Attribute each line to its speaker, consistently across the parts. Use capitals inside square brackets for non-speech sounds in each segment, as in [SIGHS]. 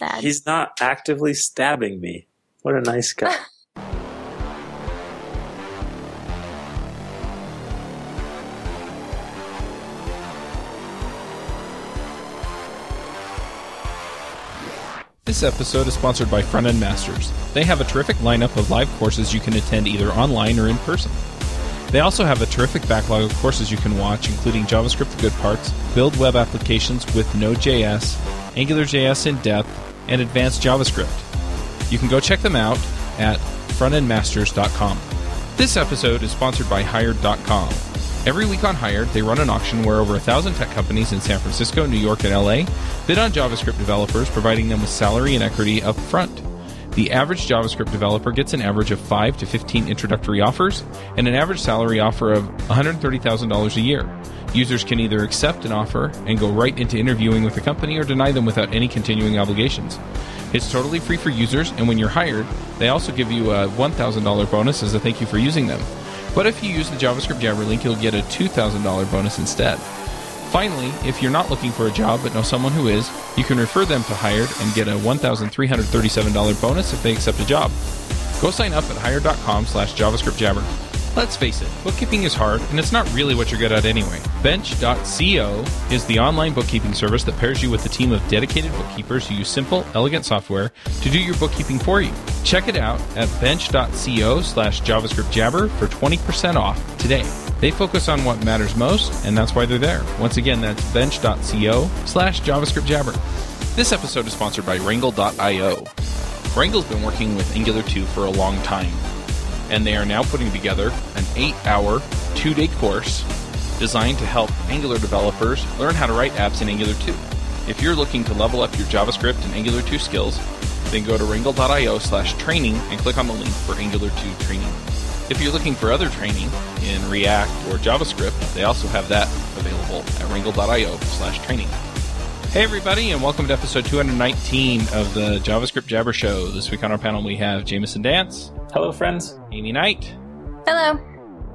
Speaker 1: Bad.
Speaker 2: He's not actively stabbing me. What a nice guy. [LAUGHS]
Speaker 3: This episode is sponsored by Front End Masters. They have a terrific lineup of live courses you can attend either online or in person. They also have a terrific backlog of courses you can watch, including JavaScript the good parts, build web applications with Node.js, AngularJS in depth, and advanced JavaScript. You can go check them out at frontendmasters.com. This episode is sponsored by Hired.com. Every week on Hired, they run an auction where over a thousand tech companies in San Francisco, New York, and LA bid on JavaScript developers, providing them with salary and equity up front. The average JavaScript developer gets an average of 5 to 15 introductory offers and an average salary offer of $130,000 a year. Users can either accept an offer and go right into interviewing with the company or deny them without any continuing obligations. It's totally free for users, and when you're hired, they also give you a $1,000 bonus as a thank you for using them. But if you use the JavaScript Jabber link, you'll get a $2,000 bonus instead. Finally, if you're not looking for a job but know someone who is, you can refer them to Hired and get a $1,337 bonus if they accept a job. Go sign up at hired.com slash JavaScript Jabber. Let's face it, bookkeeping is hard, and it's not really what you're good at anyway. Bench.co is the online bookkeeping service that pairs you with a team of dedicated bookkeepers who use simple, elegant software to do your bookkeeping for you. Check it out at bench.co slash JavaScript Jabber for 20% off today. They focus on what matters most, and that's why they're there. Once again, that's bench.co slash JavaScript Jabber. This episode is sponsored by Rangle.io. Rangle's been working with Angular 2 for a long time and they are now putting together an eight hour, two day course designed to help Angular developers learn how to write apps in Angular 2. If you're looking to level up your JavaScript and Angular 2 skills, then go to rangle.io slash training and click on the link for Angular 2 training. If you're looking for other training in React or JavaScript, they also have that available at rangle.io slash training. Hey, everybody, and welcome to episode 219 of the JavaScript Jabber Show. This week on our panel, we have Jameson Dance.
Speaker 2: Hello, friends.
Speaker 3: Amy Knight.
Speaker 1: Hello.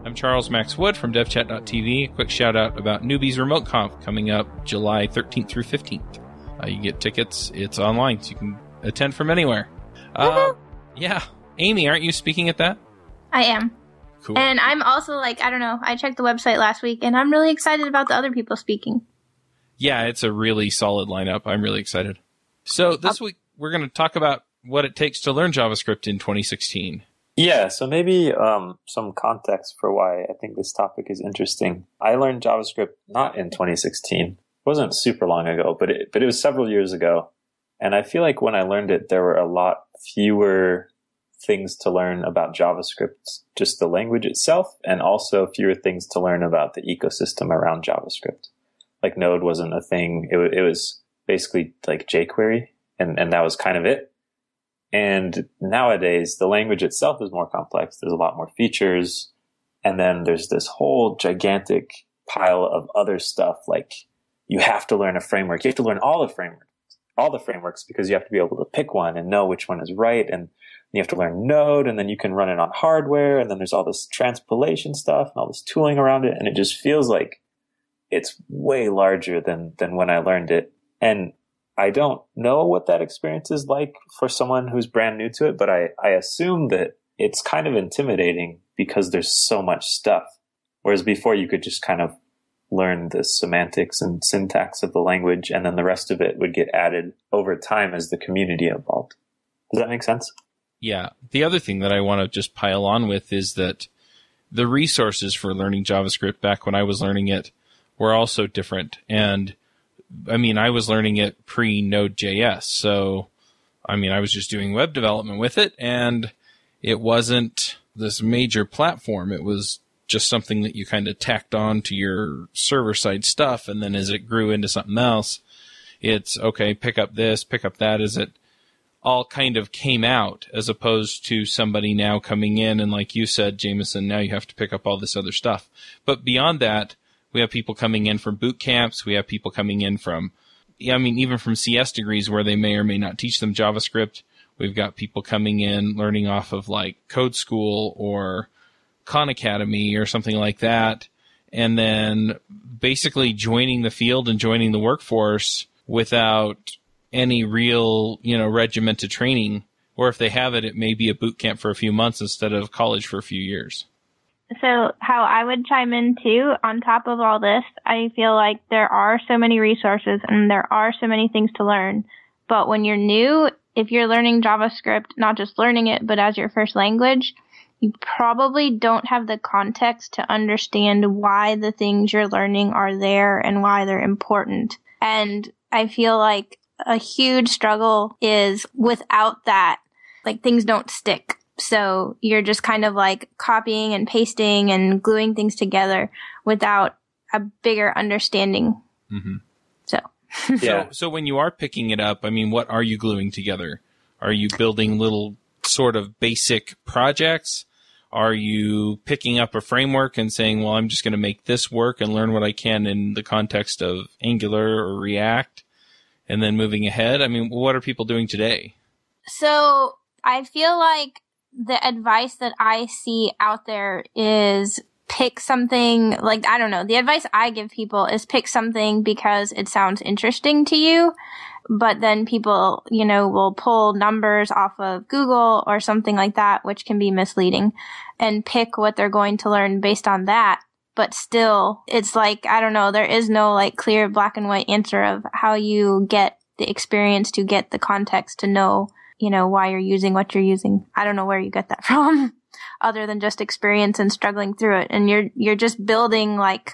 Speaker 3: I'm Charles Max Wood from DevChat.tv. A quick shout out about Newbies Remote Conf coming up July 13th through 15th. Uh, you get tickets, it's online, so you can attend from anywhere. Uh, yeah. Amy, aren't you speaking at that?
Speaker 1: I am.
Speaker 3: Cool.
Speaker 1: And I'm also like, I don't know, I checked the website last week and I'm really excited about the other people speaking.
Speaker 3: yeah, it's a really solid lineup. I'm really excited. So this week, we're going to talk about what it takes to learn JavaScript in 2016.
Speaker 2: Yeah, so maybe um, some context for why I think this topic is interesting. I learned JavaScript not in 2016. It wasn't super long ago, but it, but it was several years ago. And I feel like when I learned it, there were a lot fewer things to learn about JavaScript, just the language itself, and also fewer things to learn about the ecosystem around JavaScript. Like Node wasn't a thing. It, it was basically like jQuery, and, and that was kind of it. And nowadays, the language itself is more complex. There's a lot more features. And then there's this whole gigantic pile of other stuff. Like you have to learn a framework. You have to learn all the frameworks, all the frameworks because you have to be able to pick one and know which one is right. And you have to learn Node and then you can run it on hardware. And then there's all this transpilation stuff and all this tooling around it. And it just feels like it's way larger than, than when I learned it. And I don't know what that experience is like for someone who's brand new to it, but I, I assume that it's kind of intimidating because there's so much stuff. Whereas before you could just kind of learn the semantics and syntax of the language and then the rest of it would get added over time as the community evolved. Does that make sense?
Speaker 3: Yeah. The other thing that I want to just pile on with is that the resources for learning JavaScript back when I was learning it were also different. And I mean, I was learning it pre Node.js. So, I mean, I was just doing web development with it and it wasn't this major platform. It was just something that you kind of tacked on to your server side stuff. And then as it grew into something else, it's okay, pick up this, pick up that as it all kind of came out as opposed to somebody now coming in and like you said, Jameson, now you have to pick up all this other stuff. But beyond that, we have people coming in from boot camps. We have people coming in from, I mean, even from CS degrees where they may or may not teach them JavaScript. We've got people coming in learning off of like Code School or Khan Academy or something like that. And then basically joining the field and joining the workforce without any real, you know, regimented training. Or if they have it, it may be a boot camp for a few months instead of college for a few years.
Speaker 1: So how I would chime in too, on top of all this, I feel like there are so many resources and there are so many things to learn. But when you're new, if you're learning JavaScript, not just learning it, but as your first language, you probably don't have the context to understand why the things you're learning are there and why they're important. And I feel like a huge struggle is without that, like things don't stick. So you're just kind of like copying and pasting and gluing things together without a bigger understanding.
Speaker 3: Mm-hmm.
Speaker 1: So. [LAUGHS]
Speaker 3: yeah. So, so when you are picking it up, I mean, what are you gluing together? Are you building little sort of basic projects? Are you picking up a framework and saying, well, I'm just going to make this work and learn what I can in the context of Angular or React and then moving ahead? I mean, what are people doing today?
Speaker 1: So I feel like the advice that I see out there is pick something like I don't know. The advice I give people is pick something because it sounds interesting to you, but then people, you know, will pull numbers off of Google or something like that, which can be misleading and pick what they're going to learn based on that. But still, it's like, I don't know, there is no like clear black and white answer of how you get the experience to get the context to know you know, why you're using what you're using. I don't know where you get that [LAUGHS] from other than just experience and struggling through it. And you're, you're just building like,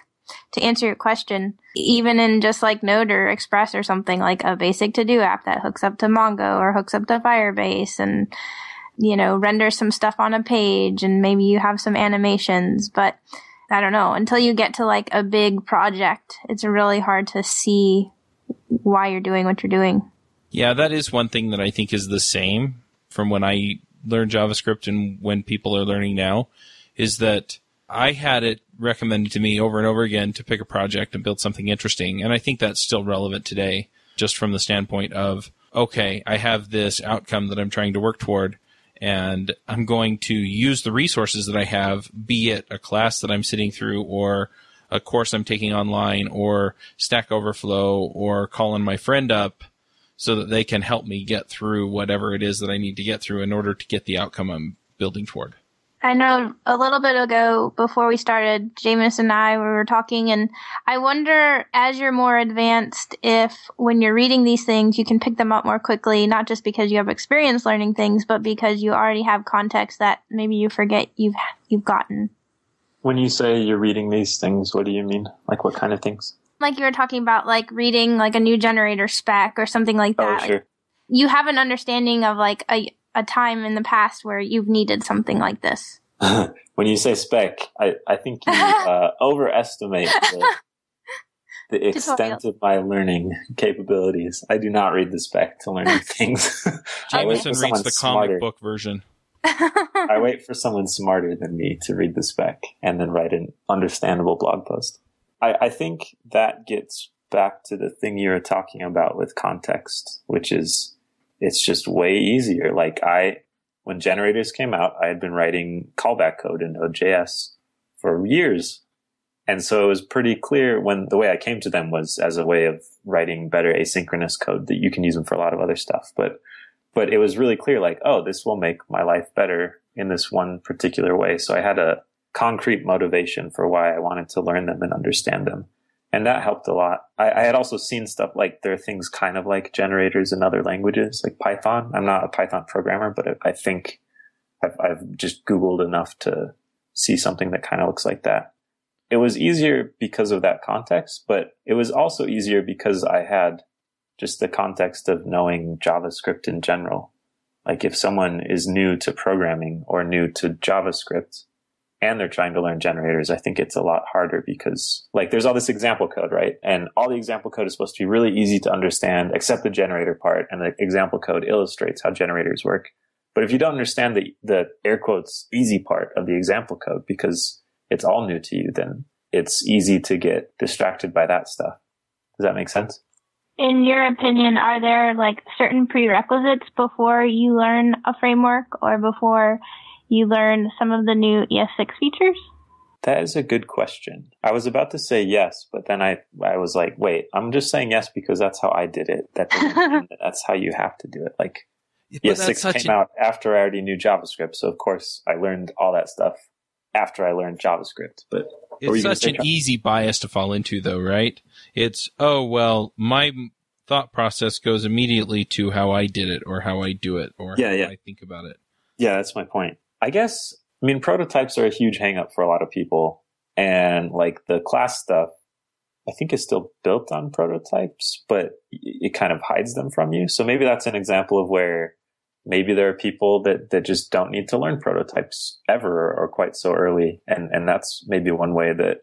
Speaker 1: to answer your question, even in just like Node or Express or something like a basic to do app that hooks up to Mongo or hooks up to Firebase and, you know, renders some stuff on a page and maybe you have some animations, but I don't know, until you get to like a big project, it's really hard to see why you're doing what you're doing.
Speaker 3: Yeah, that is one thing that I think is the same from when I learned JavaScript and when people are learning now is that I had it recommended to me over and over again to pick a project and build something interesting. And I think that's still relevant today, just from the standpoint of, okay, I have this outcome that I'm trying to work toward and I'm going to use the resources that I have, be it a class that I'm sitting through or a course I'm taking online or Stack Overflow or calling my friend up so that they can help me get through whatever it is that I need to get through in order to get the outcome I'm building toward.
Speaker 1: I know a little bit ago before we started, Jameson and I we were talking, and I wonder as you're more advanced, if when you're reading these things, you can pick them up more quickly, not just because you have experience learning things, but because you already have context that maybe you forget you've you've gotten.
Speaker 2: When you say you're reading these things, what do you mean? Like what kind of things?
Speaker 1: like you were talking about like reading like a new generator spec or something like oh, that. Oh, sure. Like, you have an understanding of like a a time in the past where you've needed something like this. [LAUGHS]
Speaker 2: when you say spec, I, I think you uh, [LAUGHS] overestimate the, the [LAUGHS] extent of my learning capabilities. I do not read the spec to learn things.
Speaker 3: Jameson reads the comic smarter. book version.
Speaker 2: I wait for someone smarter than me to read the spec and then write an understandable blog post. I, I think that gets back to the thing you were talking about with context, which is it's just way easier. Like I, when generators came out, I had been writing callback code in Node.js for years. And so it was pretty clear when the way I came to them was as a way of writing better asynchronous code that you can use them for a lot of other stuff. But, but it was really clear like, oh, this will make my life better in this one particular way. So I had a, concrete motivation for why I wanted to learn them and understand them. And that helped a lot. I, I, had also seen stuff like there are things kind of like generators in other languages, like Python. I'm not a Python programmer, but I think I've, I've just Googled enough to see something that kind of looks like that. It was easier because of that context, but it was also easier because I had just the context of knowing JavaScript in general. Like if someone is new to programming or new to JavaScript, and they're trying to learn generators, I think it's a lot harder because like there's all this example code, right? And all the example code is supposed to be really easy to understand except the generator part. And the example code illustrates how generators work. But if you don't understand the, the air quotes easy part of the example code because it's all new to you, then it's easy to get distracted by that stuff. Does that make sense?
Speaker 1: In your opinion, are there like certain prerequisites before you learn a framework or before you learn some of the new ES6 features?
Speaker 2: That is a good question. I was about to say yes, but then I I was like, wait, I'm just saying yes because that's how I did it. That doesn't mean [LAUGHS] that that's how you have to do it. Like,
Speaker 3: But
Speaker 2: yeah,
Speaker 3: ES6
Speaker 2: came
Speaker 3: an-
Speaker 2: out after I already knew JavaScript, so of course I learned all that stuff after I learned JavaScript. But What
Speaker 3: It's such an easy bias to fall into, though, right? It's, oh, well, my thought process goes immediately to how I did it or how I do it or
Speaker 2: Yeah,
Speaker 3: how
Speaker 2: yeah.
Speaker 3: I think about it.
Speaker 2: Yeah, that's my point. I guess, I mean, prototypes are a huge hangup for a lot of people. And like the class stuff, I think is still built on prototypes, but it kind of hides them from you. So maybe that's an example of where maybe there are people that, that just don't need to learn prototypes ever or quite so early. And, and that's maybe one way that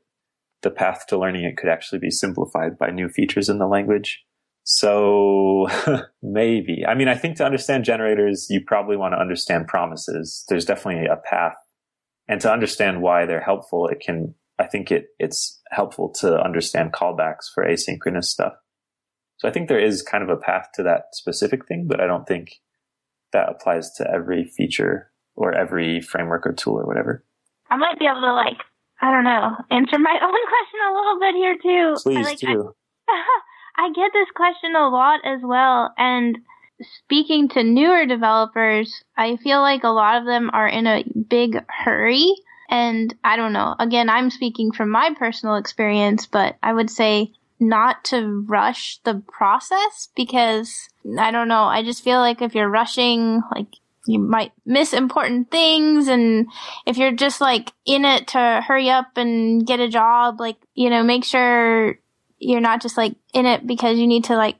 Speaker 2: the path to learning it could actually be simplified by new features in the language. So [LAUGHS] maybe. I mean, I think to understand generators, you probably want to understand promises. There's definitely a path. And to understand why they're helpful, it can, I think it, it's helpful to understand callbacks for asynchronous stuff. So I think there is kind of a path to that specific thing, but I don't think that applies to every feature or every framework or tool or whatever.
Speaker 1: I might be able to like, I don't know, answer my [LAUGHS] own question a little bit here too. I,
Speaker 2: Please
Speaker 1: like,
Speaker 2: do.
Speaker 1: I [LAUGHS] get this question a lot as well. And speaking to newer developers, I feel like a lot of them are in a big hurry. And I don't know. Again, I'm speaking from my personal experience, but I would say not to rush the process because I don't know. I just feel like if you're rushing, like you might miss important things. And if you're just like in it to hurry up and get a job, like, you know, make sure you're not just like in it because you need to like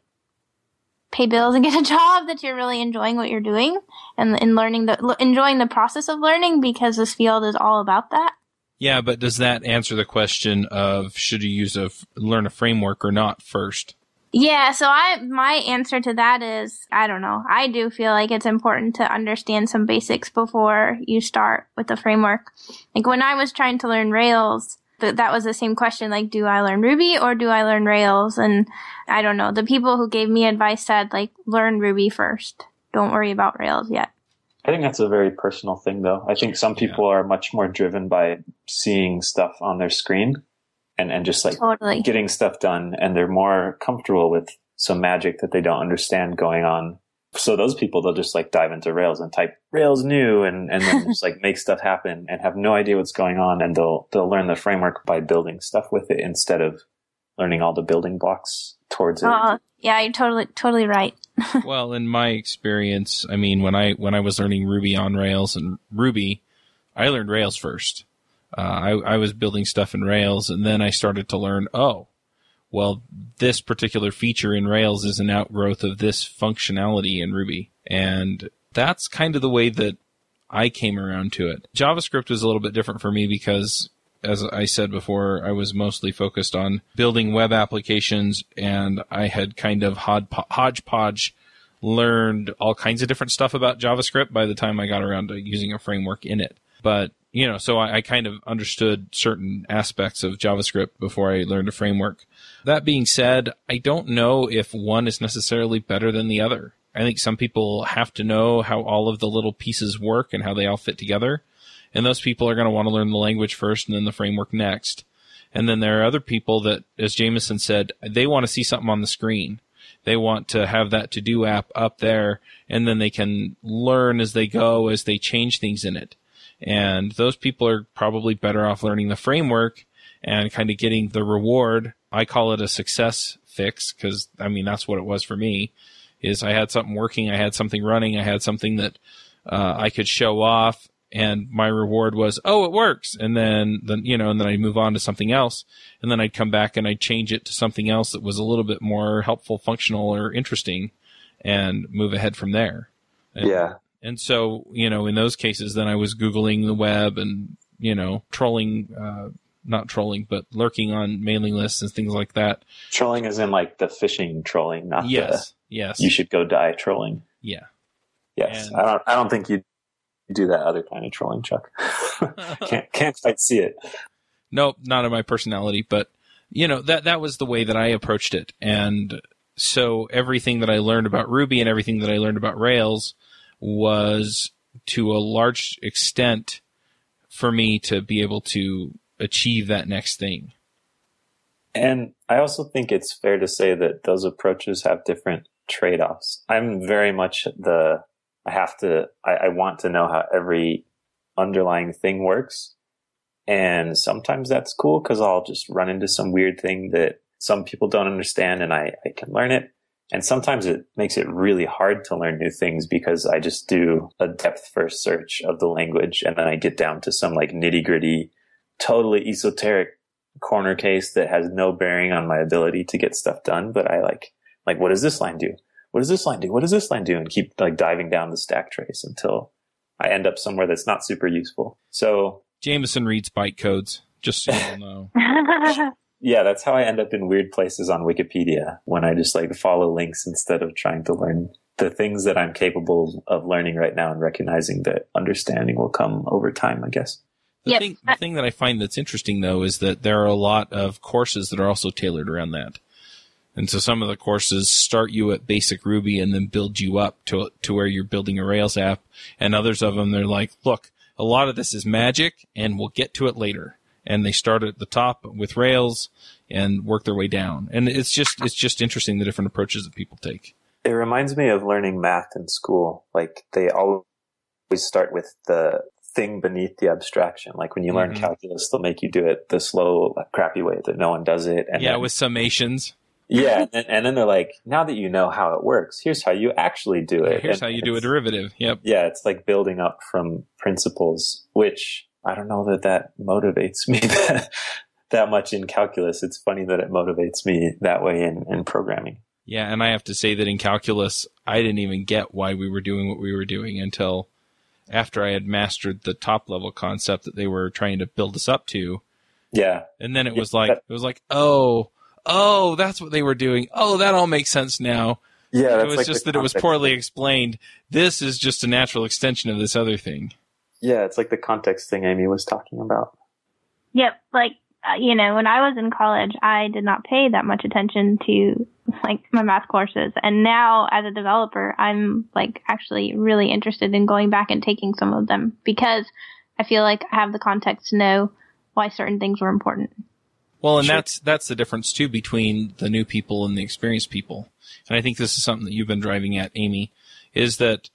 Speaker 1: pay bills and [LAUGHS] get a job that you're really enjoying what you're doing and, and learning the l- enjoying the process of learning because this field is all about that.
Speaker 3: Yeah, but does that answer the question of should you use a f- learn a framework or not first?
Speaker 1: yeah so i my answer to that is i don't know. I do feel like it's important to understand some basics before you start with the framework. Like when i was trying to learn rails th- that was the same question like do i learn ruby or do i learn rails? And i don't know. The people who gave me advice said like learn ruby first. Don't worry about rails yet.
Speaker 2: I think that's a very personal thing, though. I think some people are much more driven by seeing stuff on their screen and, and just like
Speaker 1: totally.
Speaker 2: getting stuff done, and they're more comfortable with some magic that they don't understand going on. So those people, they'll just like dive into Rails and type Rails new and, and then just like [LAUGHS] make stuff happen and have no idea what's going on. And they'll, they'll learn the framework by building stuff with it instead of learning all the building blocks towards it.
Speaker 1: uh, yeah you're totally totally right [LAUGHS]
Speaker 3: well, in my experience, I mean, when I when I was learning Ruby on Rails and Ruby, I learned Rails first. Uh, I, I was building stuff in Rails, and then I started to learn. Oh, well, this particular feature in Rails is an outgrowth of this functionality in Ruby, and that's kind of the way that I came around to it. JavaScript was a little bit different for me because as I said before, I was mostly focused on building web applications and I had kind of hodgepodge learned all kinds of different stuff about JavaScript by the time I got around to using a framework in it. But, you know, so I, I kind of understood certain aspects of JavaScript before I learned a framework. That being said, I don't know if one is necessarily better than the other. I think some people have to know how all of the little pieces work and how they all fit together. And those people are going to want to learn the language first and then the framework next. And then there are other people that, as Jameson said, they want to see something on the screen. They want to have that to do app up there and then they can learn as they go as they change things in it. And those people are probably better off learning the framework and kind of getting the reward. I call it a success fix because I mean, that's what it was for me is I had something working. I had something running. I had something that uh, I could show off and my reward was, oh, it works. And then, then, you know, and then I'd move on to something else. And then I'd come back and I'd change it to something else that was a little bit more helpful, functional, or interesting and move ahead from there. And,
Speaker 2: yeah.
Speaker 3: And so, you know, in those cases, then I was Googling the web and, you know, trolling, uh, not trolling, but lurking on mailing lists and things like that.
Speaker 2: Trolling is in like the fishing trolling, not
Speaker 3: Yes. Yes.
Speaker 2: you should go die trolling.
Speaker 3: yeah.
Speaker 2: Yes.
Speaker 3: And-
Speaker 2: I don't I don't think you do that other kind of trolling, Chuck. [LAUGHS] can't can't quite see it.
Speaker 3: Nope, not in my personality, but you know, that that was the way that I approached it. And so everything that I learned about Ruby and everything that I learned about Rails was to a large extent for me to be able to achieve that next thing.
Speaker 2: And I also think it's fair to say that those approaches have different trade offs. I'm very much the, I have to, I, I want to know how every underlying thing works. And sometimes that's cool because I'll just run into some weird thing that some people don't understand and I, I can learn it. And sometimes it makes it really hard to learn new things because I just do a depth first search of the language and then I get down to some like nitty gritty, totally esoteric corner case that has no bearing on my ability to get stuff done. But I like, like, what does this line do? What does this line do? What does this line do? And keep like diving down the stack trace until I end up somewhere that's not super useful. So
Speaker 3: Jameson reads bytecodes, just so you [LAUGHS] know.
Speaker 2: Yeah, that's how I end up in weird places on Wikipedia when I just like follow links instead of trying to learn the things that I'm capable of learning right now and recognizing that understanding will come over time, I guess.
Speaker 3: The, yep. thing, the thing that I find that's interesting though is that there are a lot of courses that are also tailored around that. And so some of the courses start you at basic Ruby and then build you up to, to where you're building a Rails app. And others of them, they're like, look, a lot of this is magic and we'll get to it later and they start at the top with Rails and work their way down. And it's just it's just interesting the different approaches that people take.
Speaker 2: It reminds me of learning math in school. Like they always start with the thing beneath the abstraction. Like when you learn mm-hmm. calculus, they'll make you do it the slow, crappy way that no one does it.
Speaker 3: And yeah, then, with summations.
Speaker 2: yeah, [LAUGHS] and then, and then, they're like, now that you know how it works, here's how you actually do it.
Speaker 3: Here's and how you do a derivative. Yep.
Speaker 2: Yeah, it's like building up from principles, which I don't know that that motivates [LAUGHS] me that, that much in calculus. It's funny that it motivates me that way in, in programming.
Speaker 3: Yeah, and I have to say that in calculus, I didn't even get why we were doing what we were doing until after I had mastered the top level concept that they were trying to build us up to.
Speaker 2: Yeah.
Speaker 3: And then it was like it was like, oh, oh, that's what they were doing. Oh, that all makes sense now.
Speaker 2: Yeah,
Speaker 3: it was like just that it was poorly explained. This is just a natural extension of this other thing.
Speaker 2: Yeah, it's like the context thing Amy was talking about.
Speaker 1: Yep, like uh, you know, when I was in college, I did not pay that much attention to like my math courses, and now as a developer, I'm like actually really interested in going back and taking some of them because I feel like I have the context to know why certain things were important.
Speaker 3: Well, and sure. that's that's the difference too between the new people and the experienced people. And I think this is something that you've been driving at, Amy, is that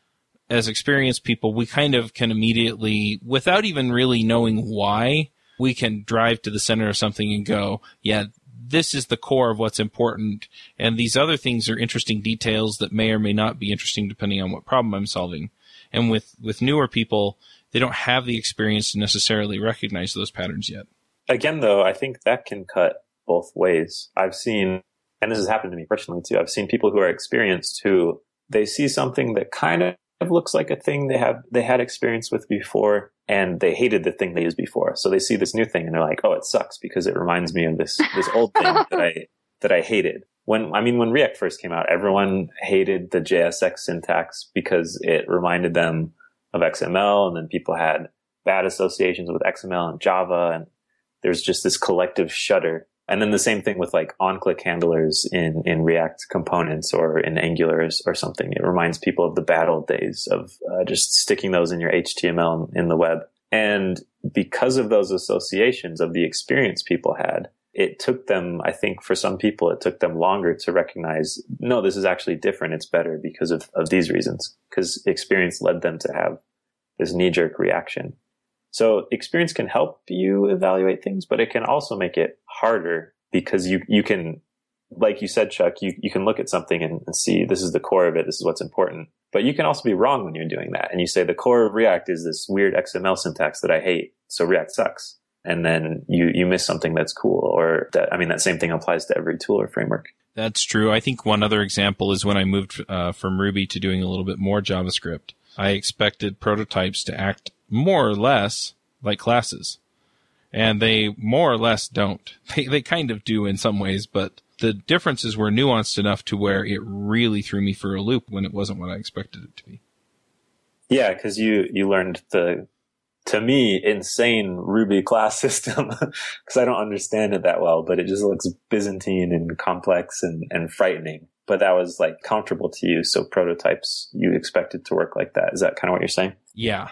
Speaker 3: as experienced people, we kind of can immediately, without even really knowing why, we can drive to the center of something and go, yeah, this is the core of what's important. And these other things are interesting details that may or may not be interesting depending on what problem I'm solving. And with, with newer people, they don't have the experience to necessarily recognize those patterns yet.
Speaker 2: Again, though, I think that can cut both ways. I've seen, and this has happened to me personally too, I've seen people who are experienced who they see something that kind of looks like a thing they have they had experience with before and they hated the thing they used before. So they see this new thing and they're like, "Oh, it sucks because it reminds me of this this old thing [LAUGHS] that I that I hated." When I mean when React first came out, everyone hated the JSX syntax because it reminded them of XML and then people had bad associations with XML and Java and there's just this collective shudder and then the same thing with like on-click handlers in, in React components or in Angular or something. It reminds people of the bad old days of uh, just sticking those in your HTML in the web. And because of those associations of the experience people had, it took them, I think for some people, it took them longer to recognize, no, this is actually different. It's better because of, of these reasons, because experience led them to have this knee jerk reaction. So experience can help you evaluate things, but it can also make it harder because you, you can, like you said, Chuck, you, you can look at something and, and see this is the core of it. This is what's important. But you can also be wrong when you're doing that. And you say the core of React is this weird XML syntax that I hate. So React sucks. And then you, you miss something that's cool or that, I mean, that same thing applies to every tool or framework.
Speaker 3: That's true. I think one other example is when I moved uh, from Ruby to doing a little bit more JavaScript. I expected prototypes to act more or less like classes. And they more or less don't. [LAUGHS] They, they kind of do in some ways, but the differences were nuanced enough to where it really threw me for a loop when it wasn't what I expected it to be.
Speaker 2: Yeah, because you, you learned the, to me, insane Ruby class [LAUGHS] system because I don't understand it that well, but it just looks Byzantine and complex and, and frightening. But that was like comfortable to you. So prototypes, you expected to work like that. Is that kind of what you're saying?
Speaker 3: Yeah.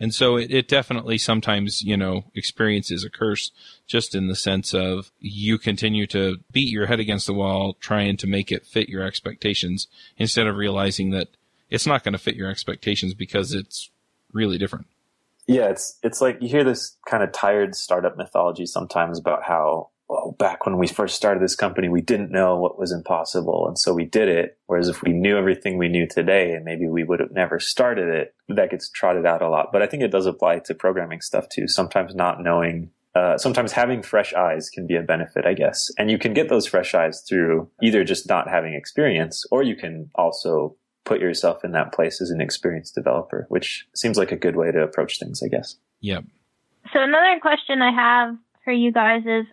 Speaker 3: And so it, it definitely sometimes, you know, experiences a curse just in the sense of you continue to beat your head against the wall trying to make it fit your expectations instead of realizing that it's not going to fit your expectations because it's really different.
Speaker 2: Yeah, it's it's like you hear this kind of tired startup mythology sometimes about how back when we first started this company, we didn't know what was impossible. And so we did it. Whereas if we knew everything we knew today, and maybe we would have never started it, that gets trotted out a lot. But I think it does apply to programming stuff too. Sometimes not knowing, uh, sometimes having fresh eyes can be a benefit, I guess. And you can get those fresh eyes through either just not having experience, or you can also put yourself in that place as an experienced developer, which seems like a good way to approach things, I guess.
Speaker 3: Yep.
Speaker 1: So another question I have for you guys is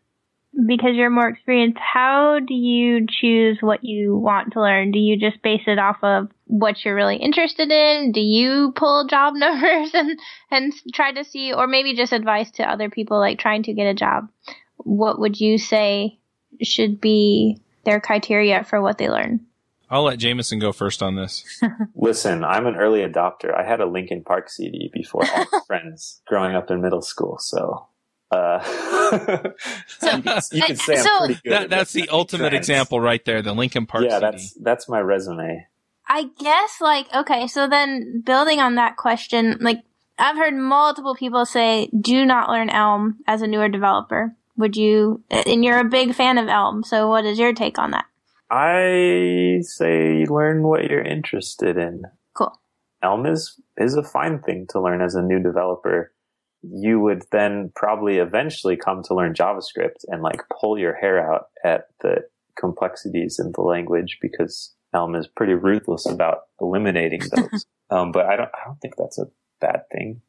Speaker 1: because you're more experienced, how do you choose what you want to learn? Do you just base it off of what you're really interested in? Do you pull job [LAUGHS] numbers and, and try to see, or maybe just advice to other people like trying to get a job? What would you say should be their criteria for what they learn?
Speaker 3: I'll let Jameson go first on this. [LAUGHS]
Speaker 2: Listen, I'm an early adopter. I had a Linkin Park CD before all my [LAUGHS] friends growing up in middle school, so uh, [LAUGHS]
Speaker 1: So- [LAUGHS]
Speaker 2: you, can, say
Speaker 1: So-
Speaker 2: I'm pretty good.
Speaker 3: That, that's the ultimate
Speaker 2: trends.
Speaker 3: example right there, the Linkin Park
Speaker 2: Yeah,
Speaker 3: CD.
Speaker 2: that's that's my resume.
Speaker 1: I guess like okay, so then building on that question, like I've heard multiple people say do not learn Elm as a newer developer. Would you and you're a big fan of Elm, so what is your take on that?
Speaker 2: I say learn what you're interested in.
Speaker 1: Cool.
Speaker 2: Elm is is a fine thing to learn as a new developer. You would then probably eventually come to learn JavaScript and like pull your hair out at the complexities in the language because Elm is pretty ruthless about eliminating [LAUGHS] those. um, but I don't I don't think that's a bad thing.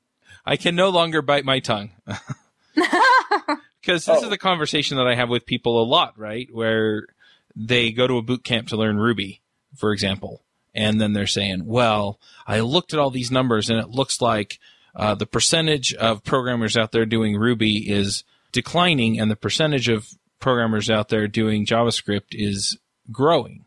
Speaker 3: I can no longer bite my tongue. [LAUGHS] [LAUGHS] Because this
Speaker 2: Oh.
Speaker 3: is the conversation that I have with people a lot, right? Where they go to a boot camp to learn Ruby, for example, and then they're saying, "Well, I looked at all these numbers, and it looks like uh, the percentage of programmers out there doing Ruby is declining, and the percentage of programmers out there doing JavaScript is growing."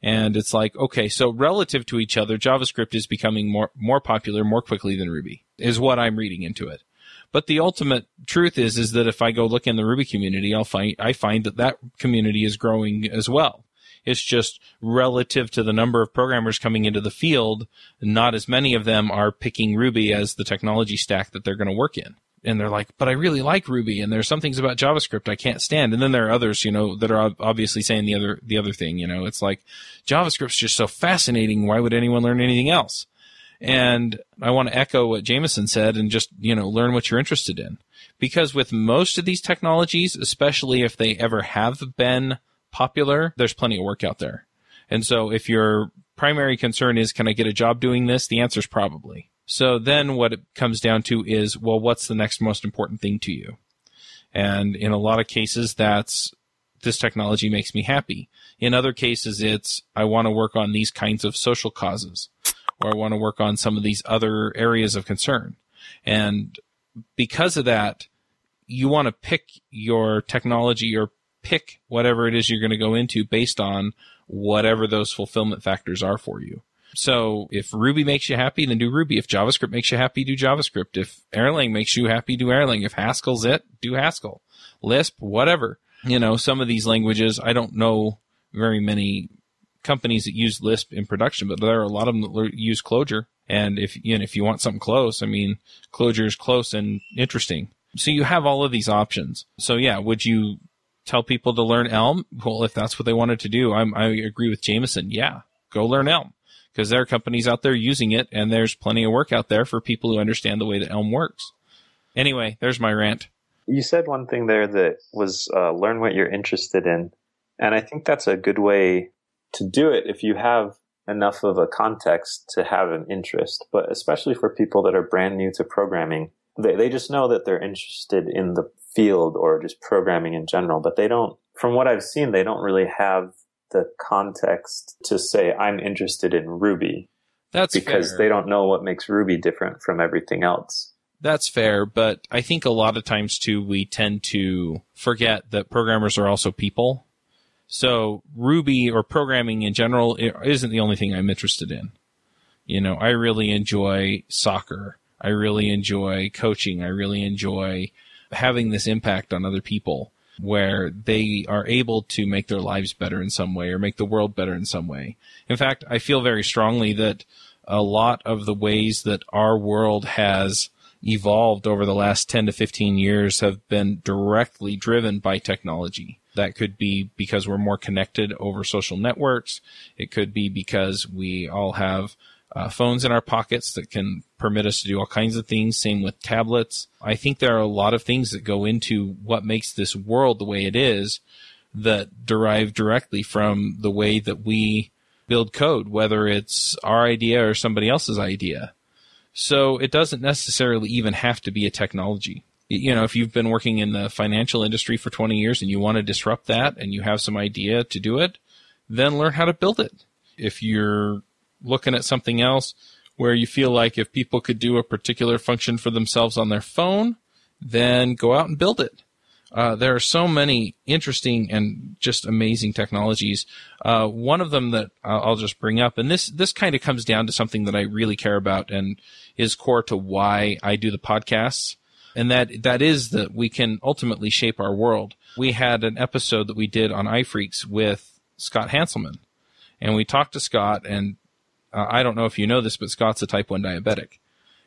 Speaker 3: And it's like, okay, so relative to each other, JavaScript is becoming more more popular more quickly than Ruby, is what I'm reading into it. But the ultimate truth is, is that if I go look in the Ruby community, I'll find, I find that that community is growing as well. It's just relative to the number of programmers coming into the field, not as many of them are picking Ruby as the technology stack that they're going to work in. And they're like, but I really like Ruby and there's some things about JavaScript I can't stand. And then there are others, you know, that are obviously saying the other, the other thing, you know, it's like JavaScript's just so fascinating. Why would anyone learn anything else? And I want to echo what Jameson said and just, you know, learn what you're interested in. Because with most of these technologies, especially if they ever have been popular, there's plenty of work out there. And so if your primary concern is, can I get a job doing this? The answer is probably. So then what it comes down to is, well, what's the next most important thing to you? And in a lot of cases, that's this technology makes me happy. In other cases, it's, I want to work on these kinds of social causes or I want to work on some of these other areas of concern. And because of that, you want to pick your technology or pick whatever it is you're going to go into based on whatever those fulfillment factors are for you. So if Ruby makes you happy, then do Ruby. If JavaScript makes you happy, do JavaScript. If Erlang makes you happy, do Erlang. If Haskell's it, do Haskell. Lisp, whatever. You know, some of these languages, I don't know very many companies that use Lisp in production, but there are a lot of them that use Clojure. And if you know, if you want something close, I mean, Clojure is close and interesting. So you have all of these options. So yeah, would you tell people to learn Elm? Well, if that's what they wanted to do, I'm, I agree with Jameson. Yeah, go learn Elm because there are companies out there using it, and there's plenty of work out there for people who understand the way that Elm works. Anyway, there's my rant.
Speaker 2: You said one thing there that was uh, learn what you're interested in. And I think that's a good way to do it if you have enough of a context to have an interest. But especially for people that are brand new to programming, they, they just know that they're interested in the field or just programming in general. But they don't, from what I've seen, they don't really have the context to say, I'm interested in Ruby
Speaker 3: That's
Speaker 2: because
Speaker 3: fair.
Speaker 2: they don't know what makes Ruby different from everything else.
Speaker 3: That's fair, but I think a lot of times too, we tend to forget that programmers are also people. So Ruby or programming in general isn't the only thing I'm interested in. You know, I really enjoy soccer I really enjoy coaching. I really enjoy having this impact on other people where they are able to make their lives better in some way or make the world better in some way. In fact, I feel very strongly that a lot of the ways that our world has evolved over the last 10 to 15 years have been directly driven by technology. That could be because we're more connected over social networks. It could be because we all have uh, phones in our pockets that can permit us to do all kinds of things. Same with tablets. I think there are a lot of things that go into what makes this world the way it is that derive directly from the way that we build code, whether it's our idea or somebody else's idea. So it doesn't necessarily even have to be a technology. You know, if you've been working in the financial industry for 20 years and you want to disrupt that and you have some idea to do it, then learn how to build it. If you're looking at something else where you feel like if people could do a particular function for themselves on their phone, then go out and build it. Uh, there are so many interesting and just amazing technologies. Uh, one of them that I'll just bring up, and this this kind of comes down to something that I really care about and is core to why I do the podcasts, and that that is that we can ultimately shape our world. We had an episode that we did on iPhreaks with Scott Hanselman, and we talked to Scott, and uh, I don't know if you know this, but Scott's a type 1 diabetic.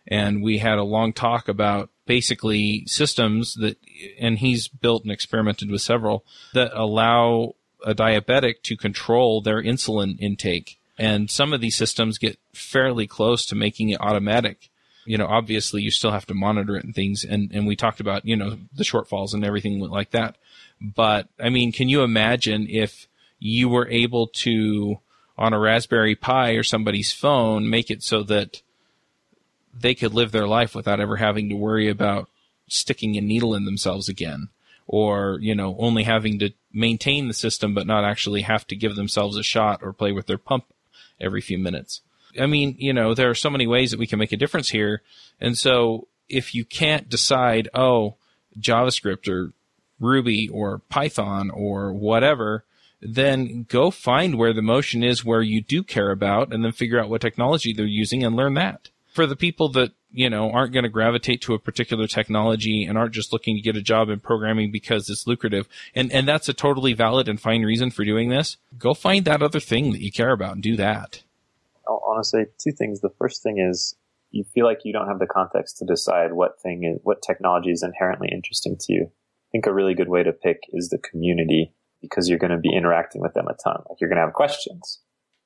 Speaker 3: And we had a long talk about basically systems that, and he's built and experimented with several that allow a diabetic to control their insulin intake. And some of these systems get fairly close to making it automatic. You know, obviously you still have to monitor it and things. And, and we talked about, you know, the shortfalls and everything like that. But I mean, can you imagine if you were able to on a Raspberry Pi or somebody's phone, make it so that they could live their life without ever having to worry about sticking a needle in themselves again or you know only having to maintain the system but not actually have to give themselves a shot or play with their pump every few minutes. I mean you know there are so many ways that we can make a difference here. And so if you can't decide oh javascript or ruby or python or whatever then go find where the motion is where you do care about and then figure out what technology they're using and learn that. For the people that, you know, aren't going to gravitate to a particular technology and aren't just looking to get a job in programming because it's lucrative, and, and that's a totally valid and fine reason for doing this, go find that other thing that you care about and do that.
Speaker 2: Say two things. The first thing is you feel like you don't have the context to decide what thing is, what technology is inherently interesting to you. I think a really good way to pick is the community because you're going to be interacting with them a ton. Like you're going to have questions.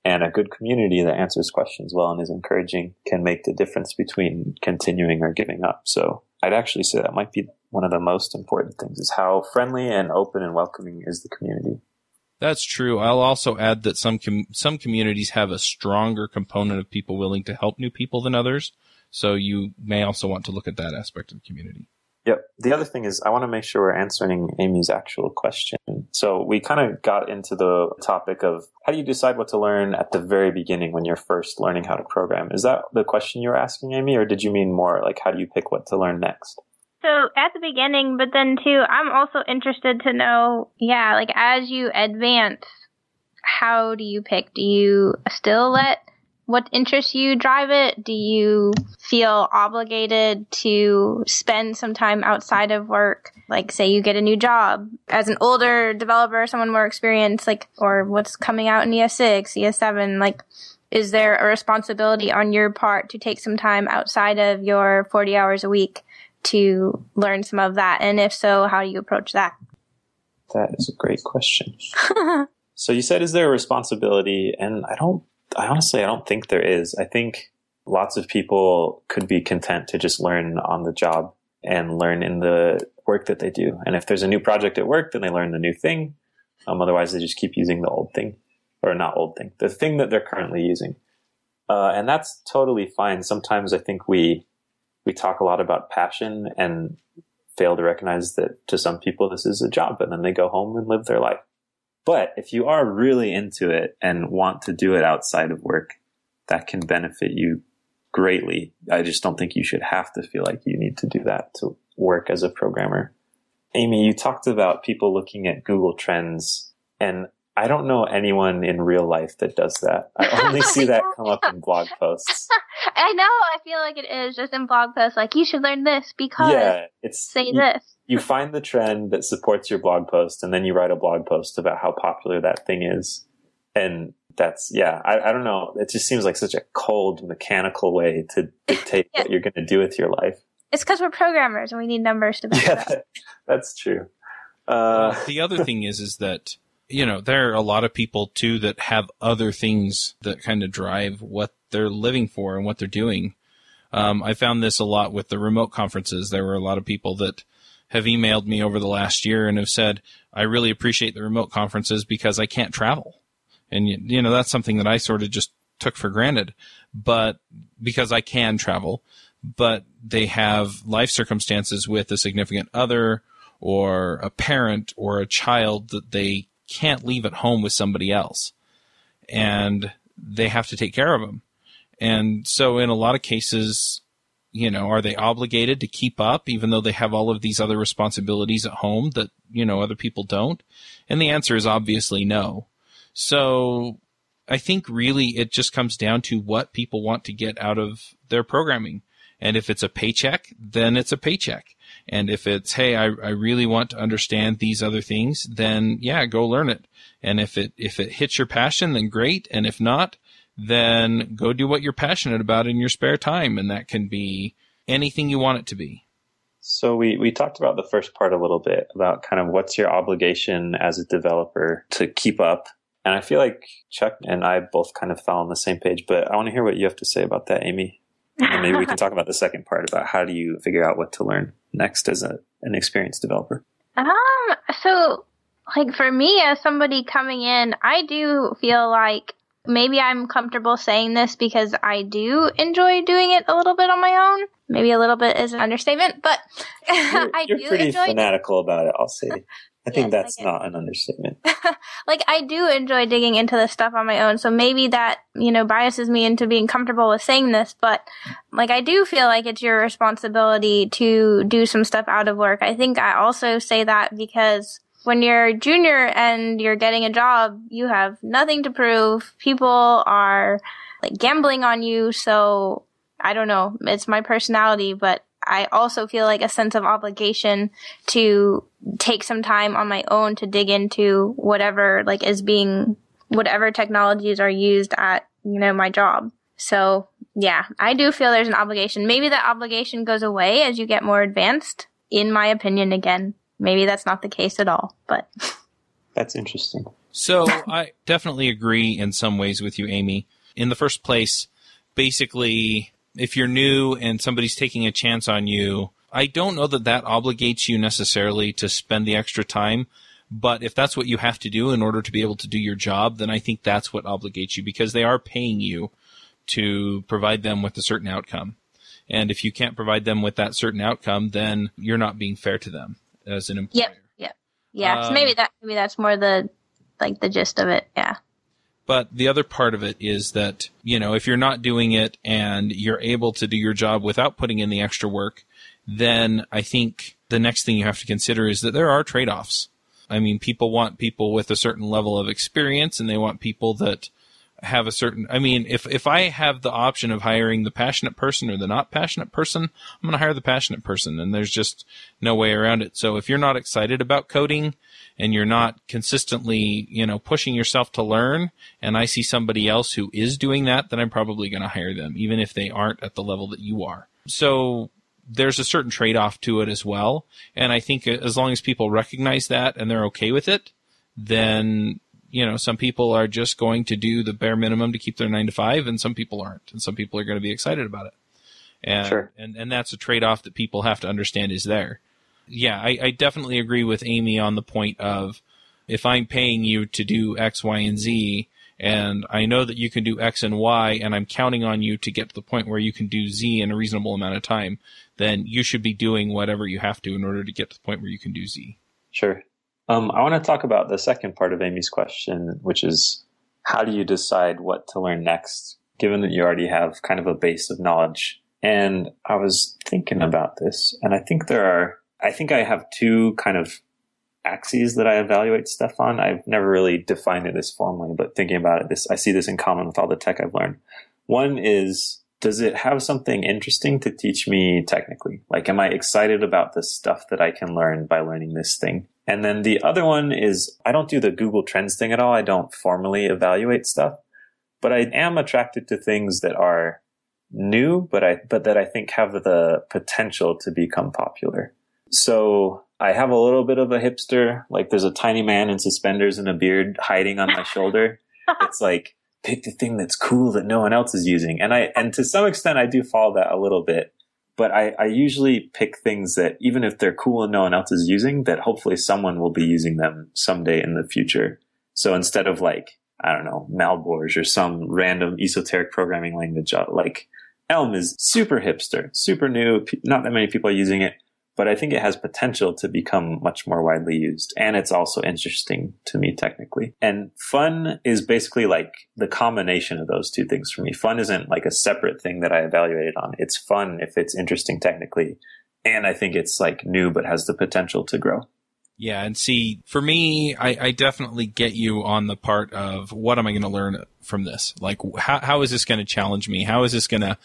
Speaker 2: And a good community that answers questions well and is encouraging can make the difference between continuing or giving up. So I'd actually say that might be one of the most important things is how friendly and open and welcoming is the community.
Speaker 3: That's true. I'll also add that some com- some communities have a stronger component of people willing to help new people than others. So you may also want to look at that aspect of the community.
Speaker 2: Yep. The other thing is I want to make sure we're answering Amy's actual question. So we kind of got into the topic of how do you decide what to learn at the very beginning when you're first learning how to program? Is that the question you were asking, Amy, or did you mean more like how do you pick what to learn next?
Speaker 1: So at the beginning, but then too, I'm also interested to know, yeah, like as you advance, how do you pick? Do you still let what interests you drive it? Do you feel obligated to spend some time outside of work? Like, say you get a new job as an older developer, someone more experienced, like, or what's coming out in ES6, ES7, like, is there a responsibility on your part to take some time outside of your 40 hours a week to learn some of that? And if so, how do you approach that?
Speaker 2: That is a great question. [LAUGHS] so you said, is there a responsibility? And I don't I honestly, I don't think there is. I think lots of people could be content to just learn on the job and learn in the work that they do. And if there's a new project at work, then they learn the new thing. Um, otherwise, they just keep using the old thing, or not old thing, the thing that they're currently using. Uh, and that's totally fine. Sometimes I think we we talk a lot about passion and fail to recognize that to some people this is a job, and then they go home and live their life. But if you are really into it and want to do it outside of work, that can benefit you greatly. I just don't think you should have to feel like you need to do that to work as a programmer. Amy, you talked about people looking at Google Trends, and I don't know anyone in real life that does that. I [LAUGHS] only see that come up in blog posts. [LAUGHS]
Speaker 1: I know. I feel like it is just in blog posts. Like you should learn this because yeah, it's say
Speaker 2: you,
Speaker 1: this.
Speaker 2: You find the trend that supports your blog post, and then you write a blog post about how popular that thing is. And that's yeah. I, I don't know. It just seems like such a cold, mechanical way to dictate [LAUGHS] yeah. what you're going to do with your life.
Speaker 1: It's because we're programmers and we need numbers to back yeah, that,
Speaker 2: that's true.
Speaker 3: Uh, the other thing is, is that you know, there are a lot of people too that have other things that kind of drive what they're living for and what they're doing. Um, I found this a lot with the remote conferences. There were a lot of people that have emailed me over the last year and have said, I really appreciate the remote conferences because I can't travel. And, you know, that's something that I sort of just took for granted, but because I can travel, but they have life circumstances with a significant other or a parent or a child that they can't leave at home with somebody else and they have to take care of them. And so in a lot of cases, you know, are they obligated to keep up even though they have all of these other responsibilities at home that, you know, other people don't? And the answer is obviously no. So I think really it just comes down to what people want to get out of their programming. And if it's a paycheck, then it's a paycheck. And if it's, hey, I, I really want to understand these other things, then yeah, go learn it. And if it, if it hits your passion, then great. And if not, then go do what you're passionate about in your spare time. And that can be anything you want it to be.
Speaker 2: So we, we talked about the first part a little bit about kind of what's your obligation as a developer to keep up. And I feel like Chuck and I both kind of fell on the same page, but I want to hear what you have to say about that, Amy. And maybe we can [LAUGHS] talk about the second part about how do you figure out what to learn next as a, an experienced developer?
Speaker 1: Um, so like for me as somebody coming in, I do feel like maybe I'm comfortable saying this because I do enjoy doing it a little bit on my own. Maybe a little bit is an understatement, but [LAUGHS]
Speaker 2: you're, I you're do pretty enjoy fanatical about it. I'll say. [LAUGHS] I think yes, that's I not an understatement. [LAUGHS]
Speaker 1: like I do enjoy digging into this stuff on my own, so maybe that, you know, biases me into being comfortable with saying this, but like I do feel like it's your responsibility to do some stuff out of work. I think I also say that because when you're junior and you're getting a job, you have nothing to prove. People are like gambling on you, so I don't know. It's my personality, but I also feel like a sense of obligation to take some time on my own to dig into whatever like is being whatever technologies are used at you know my job. So yeah, I do feel there's an obligation. Maybe that obligation goes away as you get more advanced. In my opinion, again, maybe that's not the case at all, but [LAUGHS]
Speaker 2: that's interesting.
Speaker 3: So I definitely agree in some ways with you, Amy. In the first place, basically if you're new and somebody's taking a chance on you, I don't know that that obligates you necessarily to spend the extra time. But if that's what you have to do in order to be able to do your job, then I think that's what obligates you because they are paying you to provide them with a certain outcome. And if you can't provide them with that certain outcome, then you're not being fair to them as an employer.
Speaker 1: Yep. Yep. Yeah. Um, so maybe that maybe that's more the like the gist of it. Yeah.
Speaker 3: But the other part of it is that, you know, if you're not doing it and you're able to do your job without putting in the extra work, then I think the next thing you have to consider is that there are trade offs. I mean, people want people with a certain level of experience and they want people that have a certain, I mean, if, if I have the option of hiring the passionate person or the not passionate person, I'm going to hire the passionate person and there's just no way around it. So if you're not excited about coding, and you're not consistently, you know, pushing yourself to learn, and I see somebody else who is doing that, then I'm probably going to hire them, even if they aren't at the level that you are. So there's a certain trade off to it as well. And I think as long as people recognize that and they're okay with it, then, you know, some people are just going to do the bare minimum to keep their nine to five and some people aren't. And some people are going to be excited about it. And, sure. and, and that's a trade off that people have to understand is there yeah, I, I definitely agree with Amy on the point of if I'm paying you to do X, Y, and Z, and I know that you can do X and Y, and I'm counting on you to get to the point where you can do Z in a reasonable amount of time, then you should be doing whatever you have to in order to get to the point where you can do Z.
Speaker 2: Sure. Um, I want to talk about the second part of Amy's question, which is how do you decide what to learn next, given that you already have kind of a base of knowledge? And I was thinking about this, and I think there are I think I have two kind of axes that I evaluate stuff on. I've never really defined it this formally, but thinking about it, this I see this in common with all the tech I've learned. One is does it have something interesting to teach me technically? Like, am I excited about the stuff that I can learn by learning this thing? And then the other one is I don't do the Google Trends thing at all. I don't formally evaluate stuff, but I am attracted to things that are new, but I, but that I think have the potential to become popular. So I have a little bit of a hipster. Like there's a tiny man in suspenders and a beard hiding on my shoulder. [LAUGHS] It's like, pick the thing that's cool that no one else is using. And I, and to some extent, I do follow that a little bit. But I, I usually pick things that even if they're cool and no one else is using, that hopefully someone will be using them someday in the future. So instead of like, I don't know, Malbolge or some random esoteric programming language, uh, like Elm is super hipster, super new. Not that many people are using it but I think it has potential to become much more widely used. And it's also interesting to me technically. And fun is basically like the combination of those two things for me. Fun isn't like a separate thing that I evaluated on. It's fun if it's interesting technically. And I think it's like new, but has the potential to grow.
Speaker 3: Yeah, and see, for me, I, I definitely get you on the part of what am I going to learn from this? Like, how, how is this going to challenge me? How is this going to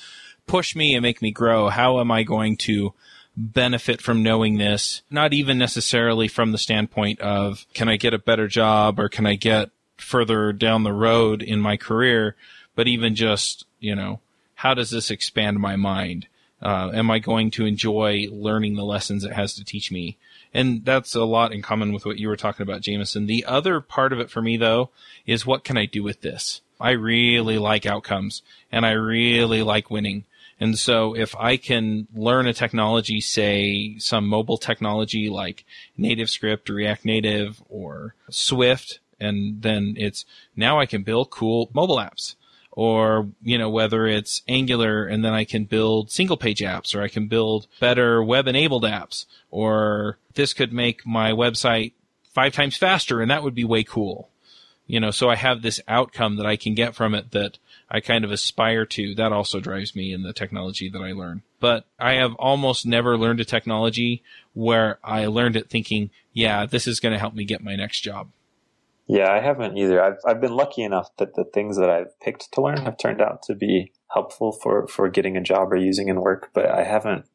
Speaker 3: push me and make me grow? How am I going to benefit from knowing this, not even necessarily from the standpoint of can I get a better job or can I get further down the road in my career, but even just, you know, how does this expand my mind? Uh, am I going to enjoy learning the lessons it has to teach me? And that's a lot in common with what you were talking about, Jameson. The other part of it for me, though, is what can I do with this? I really like outcomes and I really like winning. And so if I can learn a technology, say some mobile technology like NativeScript, React Native, or Swift, and then it's now I can build cool mobile apps. Or, you know, whether it's Angular and then I can build single page apps or I can build better web enabled apps or this could make my website five times faster and that would be way cool. You know, so I have this outcome that I can get from it that I kind of aspire to. That also drives me in the technology that I learn. But I have almost never learned a technology where I learned it thinking, yeah, this is going to help me get my next job.
Speaker 2: Yeah, I haven't either. I've I've been lucky enough that the things that I've picked to learn have turned out to be helpful for for getting a job or using in work, but I haven't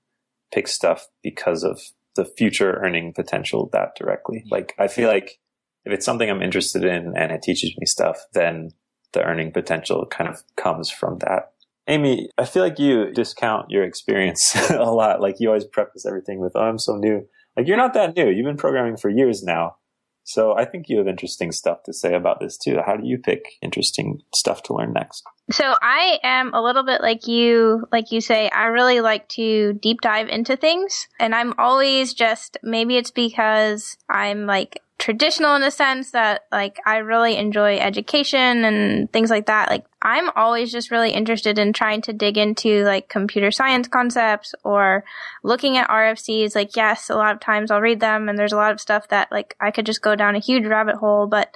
Speaker 2: picked stuff because of the future earning potential that directly. Like I feel like if it's something I'm interested in and it teaches me stuff, then the earning potential kind of comes from that. Amy, I feel like you discount your experience [LAUGHS] a lot. Like you always preface everything with, oh, I'm so new. Like you're not that new. You've been programming for years now. So I think you have interesting stuff to say about this too. How do you pick interesting stuff to learn next?
Speaker 1: So I am a little bit like you, like you say, I really like to deep dive into things and I'm always just, maybe it's because I'm like traditional in a sense that like I really enjoy education and things like that. Like I'm always just really interested in trying to dig into like computer science concepts or looking at RFCs. Like yes, a lot of times I'll read them and there's a lot of stuff that like I could just go down a huge rabbit hole, but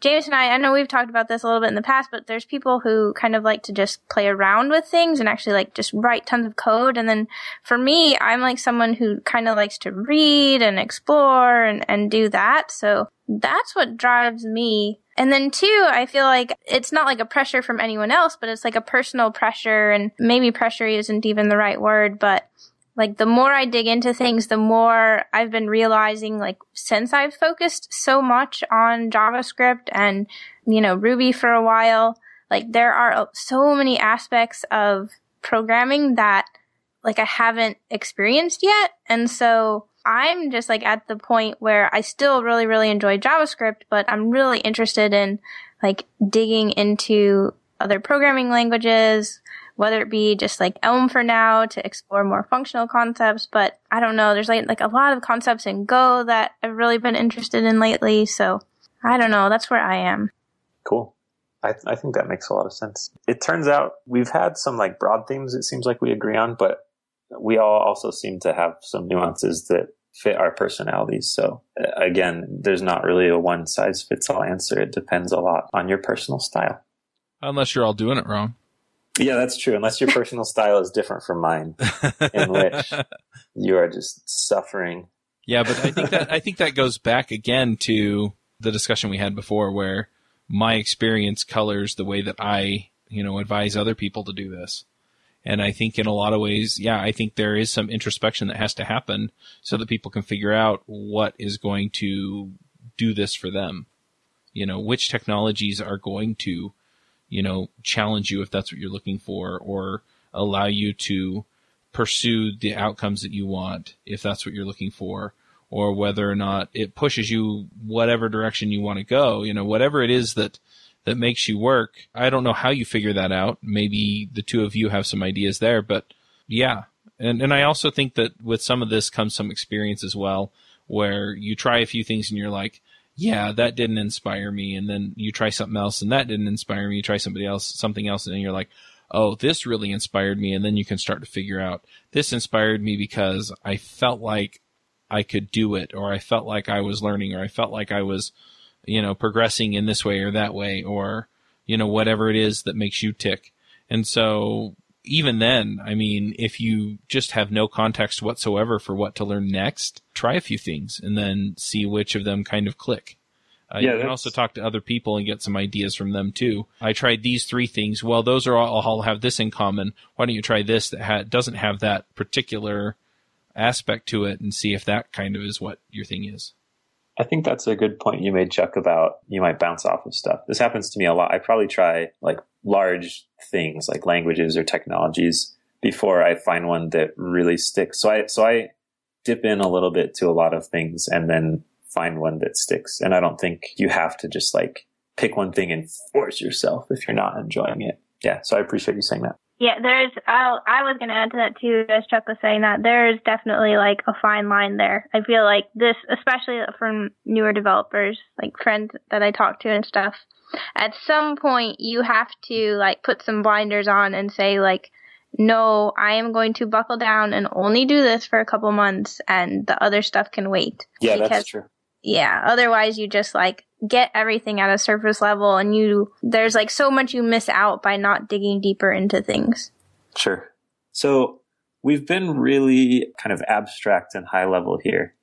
Speaker 1: James and I, I know we've talked about this a little bit in the past, but there's people who kind of like to just play around with things and actually like just write tons of code. And then for me, I'm like someone who kind of likes to read and explore and, and do that. So that's what drives me. And then two, I feel like it's not like a pressure from anyone else, but it's like a personal pressure and maybe pressure isn't even the right word, but like the more I dig into things, the more I've been realizing like since I've focused so much on JavaScript and, you know, Ruby for a while, like there are so many aspects of programming that like I haven't experienced yet. And so I'm just like at the point where I still really, really enjoy JavaScript, but I'm really interested in like digging into other programming languages, whether it be just like Elm for now to explore more functional concepts. But I don't know. There's like, like a lot of concepts in Go that I've really been interested in lately. So I don't know. That's where I am.
Speaker 2: Cool. I, I think that makes a lot of sense. It turns out we've had some like broad themes it seems like we agree on, but we all also seem to have some nuances that fit our personalities. So uh, again, there's not really a one size fits all answer. It depends a lot on your personal style.
Speaker 3: Unless you're all doing it wrong. [LAUGHS]
Speaker 2: Yeah, that's true. Unless your personal style is different from mine, in which [LAUGHS] you are just suffering.
Speaker 3: Yeah, but I think that I think that goes back again to the discussion we had before, where my experience colors the way that I, you know, advise other people to do this. And I think in a lot of ways, yeah, I think there is some introspection that has to happen so that people can figure out what is going to do this for them. You know, which technologies are going to, you know, challenge you if that's what you're looking for or allow you to pursue the outcomes that you want if that's what you're looking for or whether or not it pushes you whatever direction you want to go, you know, whatever it is that that makes you work. I don't know how you figure that out. Maybe the two of you have some ideas there, but yeah. And and I also think that with some of this comes some experience as well, where you try a few things and you're like, yeah, that didn't inspire me, and then you try something else and that didn't inspire me. You try somebody else, something else, and then you're like, oh, this really inspired me, and then you can start to figure out this inspired me because I felt like I could do it, or I felt like I was learning, or I felt like I was, you know, progressing in this way or that way, or, you know, whatever it is that makes you tick. And so even then, I mean, if you just have no context whatsoever for what to learn next, try a few things and then see which of them kind of click. Uh, yeah, you can also talk to other people and get some ideas from them too. I tried these three things. Well, those are all, all have this in common. Why don't you try this that ha- doesn't have that particular aspect to it and see if that kind of is what your thing is.
Speaker 2: I think that's a good point you made, Chuck, about you might bounce off of stuff. This happens to me a lot. I probably try like large things like languages or technologies before I find one that really sticks. So I, so I dip in a little bit to a lot of things and then find one that sticks. And I don't think you have to just like pick one thing and force yourself if you're not enjoying it. Yeah. So I appreciate you saying that.
Speaker 1: Yeah, there's. I I was going to add to that too, as Chuck was saying that there is definitely like a fine line there. I feel like this, especially from newer developers, like friends that I talk to and stuff. At some point, you have to like put some blinders on and say like, no, I am going to buckle down and only do this for a couple months, and the other stuff can wait.
Speaker 2: Yeah, because, that's true.
Speaker 1: Yeah, otherwise you just like get everything at a surface level and you there's like so much you miss out by not digging deeper into things.
Speaker 2: Sure. So we've been really kind of abstract and high level here.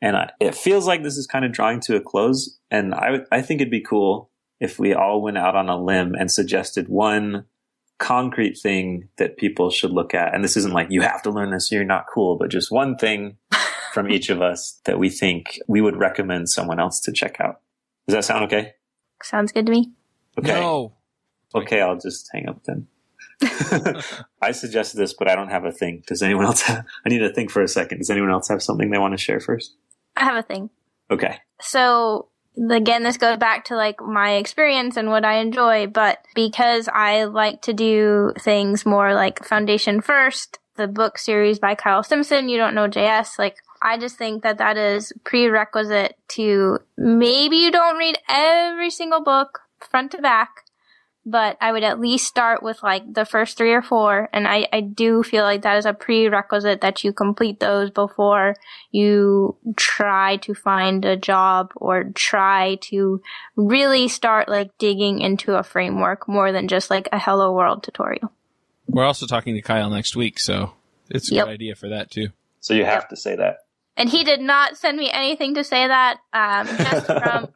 Speaker 2: And I, it feels like this is kind of drawing to a close. And I, I think it'd be cool if we all went out on a limb and suggested one concrete thing that people should look at. And this isn't like you have to learn this, you're not cool, but just one thing [LAUGHS] from each of us that we think we would recommend someone else to check out. Does that sound okay?
Speaker 1: Sounds good to me.
Speaker 2: Okay.
Speaker 3: No.
Speaker 2: Okay, I'll just hang up then. [LAUGHS] [LAUGHS] I suggested this, but I don't have a thing. Does anyone else have? I need to think for a second. Does anyone else have something they want to share first?
Speaker 1: I have a thing.
Speaker 2: Okay.
Speaker 1: So again, this goes back to like my experience and what I enjoy, but because I like to do things more like foundation first, the book series by Kyle Simpson, You Don't Know JS, like I just think that that is prerequisite to maybe you don't read every single book front to back, but I would at least start with like the first three or four. And I, I do feel like that is a prerequisite that you complete those before you try to find a job or try to really start like digging into a framework more than just like a hello world tutorial.
Speaker 3: We're also talking to Kyle next week, so it's a yep. good idea for that too.
Speaker 2: So you have yep. to say that.
Speaker 1: And he did not send me anything to say that. Um, just from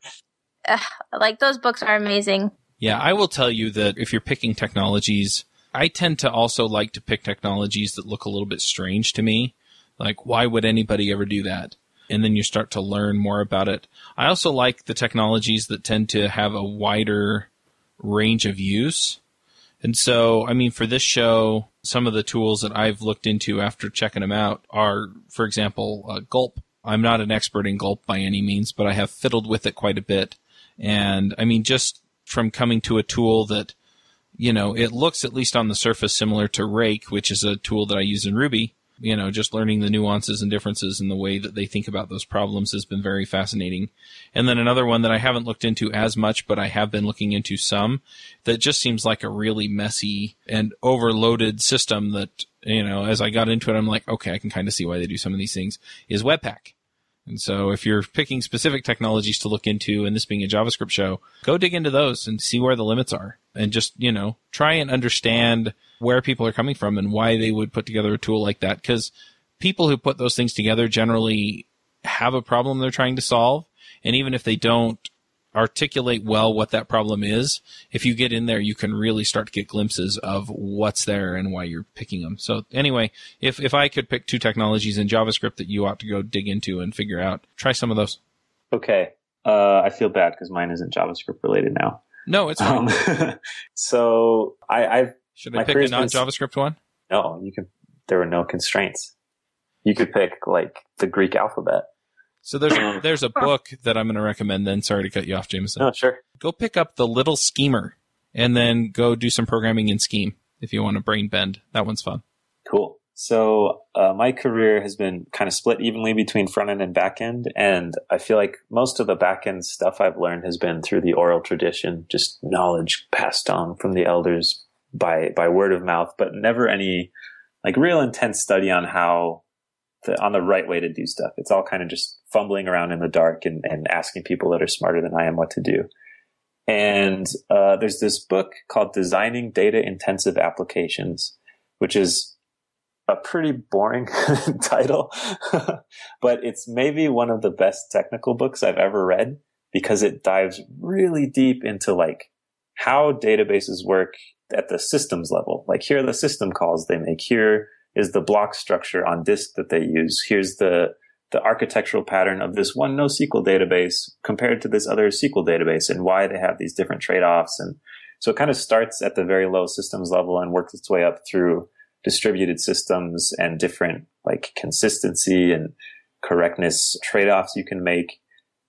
Speaker 1: uh, like those books are amazing.
Speaker 3: Yeah, I will tell you that if you're picking technologies, I tend to also like to pick technologies that look a little bit strange to me. Like, why would anybody ever do that? And then you start to learn more about it. I also like the technologies that tend to have a wider range of use. And so, I mean, for this show, some of the tools that I've looked into after checking them out are, for example, uh, Gulp. I'm not an expert in Gulp by any means, but I have fiddled with it quite a bit. And I mean, just from coming to a tool that, you know, it looks at least on the surface similar to Rake, which is a tool that I use in Ruby you know, just learning the nuances and differences in the way that they think about those problems has been very fascinating. And then another one that I haven't looked into as much, but I have been looking into some that just seems like a really messy and overloaded system that, you know, as I got into it, I'm like, okay, I can kind of see why they do some of these things is Webpack. And so if you're picking specific technologies to look into and this being a JavaScript show, go dig into those and see where the limits are and just, you know, try and understand where people are coming from and why they would put together a tool like that. Cause people who put those things together generally have a problem they're trying to solve. And even if they don't articulate well what that problem is, if you get in there, you can really start to get glimpses of what's there and why you're picking them. So anyway, if, if I could pick two technologies in JavaScript that you ought to go dig into and figure out, try some of those.
Speaker 2: Okay. Uh, I feel bad because mine isn't JavaScript related now.
Speaker 3: No, it's fine.
Speaker 2: Um, [LAUGHS] so I, I've
Speaker 3: Should I
Speaker 2: my
Speaker 3: pick a
Speaker 2: career's
Speaker 3: non-JavaScript one?
Speaker 2: no, you can. There were no constraints. You could pick like the Greek alphabet.
Speaker 3: So there's there's a book that I'm going to recommend. Then sorry to cut you off, Jameson.
Speaker 2: No, sure.
Speaker 3: Go pick up the Little Schemer, and then go do some programming in Scheme if you want to brain bend. That one's fun.
Speaker 2: Cool. So uh, my career has been kind of split evenly between front end and back end, and I feel like most of the back end stuff I've learned has been through the oral tradition, just knowledge passed on from the elders by by word of mouth, but never any like real intense study on how the on the right way to do stuff. It's all kind of just fumbling around in the dark and, and asking people that are smarter than I am what to do. And uh, there's this book called Designing Data Intensive Applications, which is a pretty boring [LAUGHS] title, [LAUGHS] but it's maybe one of the best technical books I've ever read because it dives really deep into like how databases work at the systems level. Like here are the system calls they make. Here is the block structure on disk that they use. Here's the the architectural pattern of this one NoSQL database compared to this other SQL database and why they have these different trade-offs. And so it kind of starts at the very low systems level and works its way up through distributed systems and different like consistency and correctness trade-offs you can make.